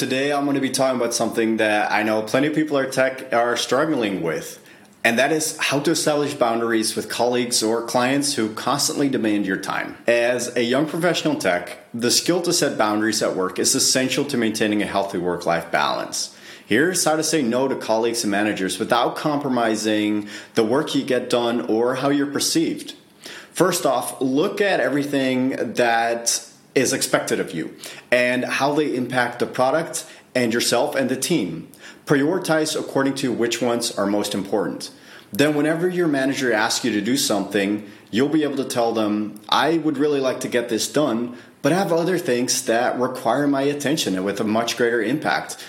today I'm going to be talking about something that I know plenty of people are tech are struggling with. And that is how to establish boundaries with colleagues or clients who constantly demand your time. As a young professional tech, the skill to set boundaries at work is essential to maintaining a healthy work life balance. Here's how to say no to colleagues and managers without compromising the work you get done or how you're perceived. First off, look at everything that is expected of you and how they impact the product and yourself and the team. Prioritize according to which ones are most important. Then, whenever your manager asks you to do something, you'll be able to tell them, I would really like to get this done, but I have other things that require my attention and with a much greater impact.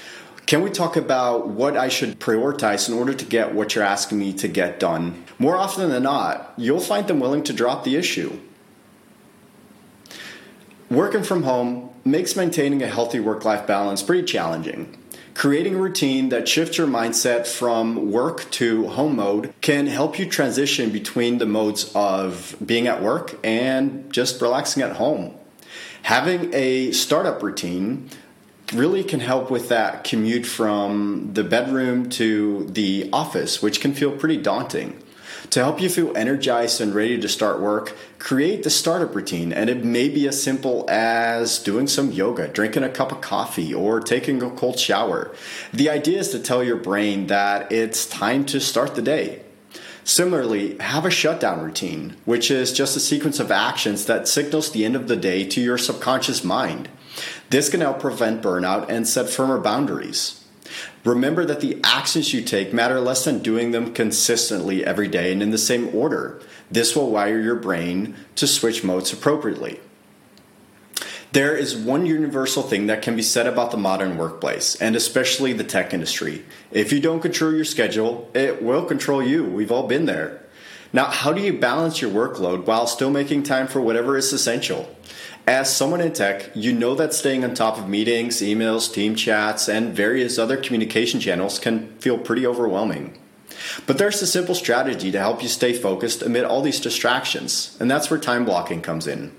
Can we talk about what I should prioritize in order to get what you're asking me to get done? More often than not, you'll find them willing to drop the issue. Working from home makes maintaining a healthy work life balance pretty challenging. Creating a routine that shifts your mindset from work to home mode can help you transition between the modes of being at work and just relaxing at home. Having a startup routine really can help with that commute from the bedroom to the office, which can feel pretty daunting. To help you feel energized and ready to start work, create the startup routine. And it may be as simple as doing some yoga, drinking a cup of coffee, or taking a cold shower. The idea is to tell your brain that it's time to start the day. Similarly, have a shutdown routine, which is just a sequence of actions that signals the end of the day to your subconscious mind. This can help prevent burnout and set firmer boundaries. Remember that the actions you take matter less than doing them consistently every day and in the same order. This will wire your brain to switch modes appropriately. There is one universal thing that can be said about the modern workplace, and especially the tech industry. If you don't control your schedule, it will control you. We've all been there. Now, how do you balance your workload while still making time for whatever is essential? As someone in tech, you know that staying on top of meetings, emails, team chats, and various other communication channels can feel pretty overwhelming. But there's a simple strategy to help you stay focused amid all these distractions, and that's where time blocking comes in.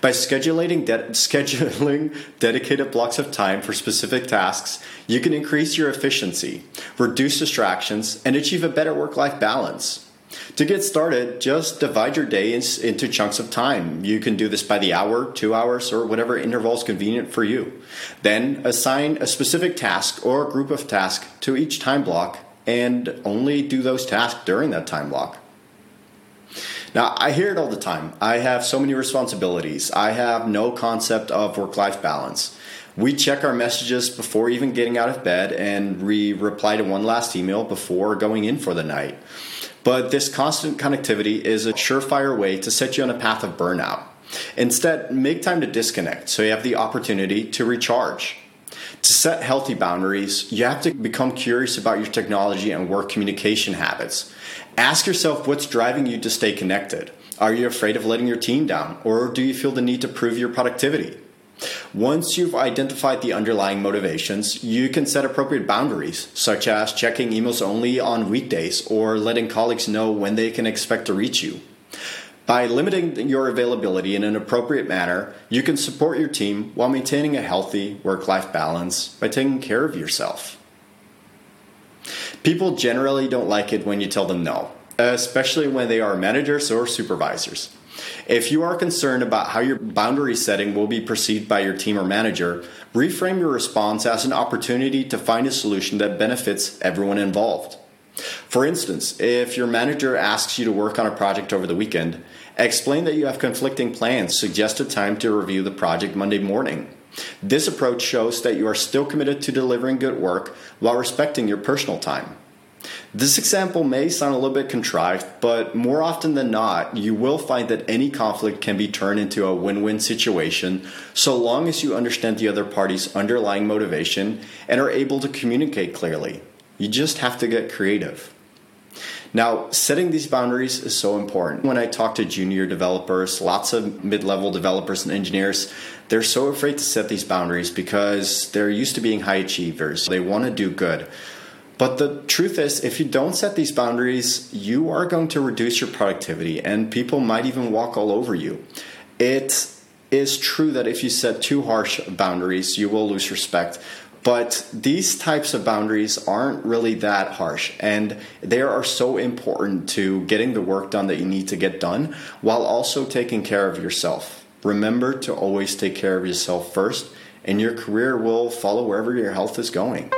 By scheduling, de- scheduling dedicated blocks of time for specific tasks, you can increase your efficiency, reduce distractions, and achieve a better work life balance. To get started, just divide your day into chunks of time. You can do this by the hour, two hours, or whatever interval is convenient for you. Then assign a specific task or group of tasks to each time block and only do those tasks during that time block. Now, I hear it all the time. I have so many responsibilities. I have no concept of work life balance. We check our messages before even getting out of bed and we reply to one last email before going in for the night. But this constant connectivity is a surefire way to set you on a path of burnout. Instead, make time to disconnect so you have the opportunity to recharge. To set healthy boundaries, you have to become curious about your technology and work communication habits. Ask yourself what's driving you to stay connected. Are you afraid of letting your team down, or do you feel the need to prove your productivity? Once you've identified the underlying motivations, you can set appropriate boundaries, such as checking emails only on weekdays or letting colleagues know when they can expect to reach you. By limiting your availability in an appropriate manner, you can support your team while maintaining a healthy work life balance by taking care of yourself. People generally don't like it when you tell them no, especially when they are managers or supervisors. If you are concerned about how your boundary setting will be perceived by your team or manager, reframe your response as an opportunity to find a solution that benefits everyone involved. For instance, if your manager asks you to work on a project over the weekend, explain that you have conflicting plans, suggest a time to review the project Monday morning. This approach shows that you are still committed to delivering good work while respecting your personal time. This example may sound a little bit contrived, but more often than not, you will find that any conflict can be turned into a win win situation so long as you understand the other party's underlying motivation and are able to communicate clearly. You just have to get creative. Now, setting these boundaries is so important. When I talk to junior developers, lots of mid level developers and engineers, they're so afraid to set these boundaries because they're used to being high achievers. They want to do good. But the truth is, if you don't set these boundaries, you are going to reduce your productivity and people might even walk all over you. It is true that if you set too harsh boundaries, you will lose respect. But these types of boundaries aren't really that harsh, and they are so important to getting the work done that you need to get done while also taking care of yourself. Remember to always take care of yourself first, and your career will follow wherever your health is going.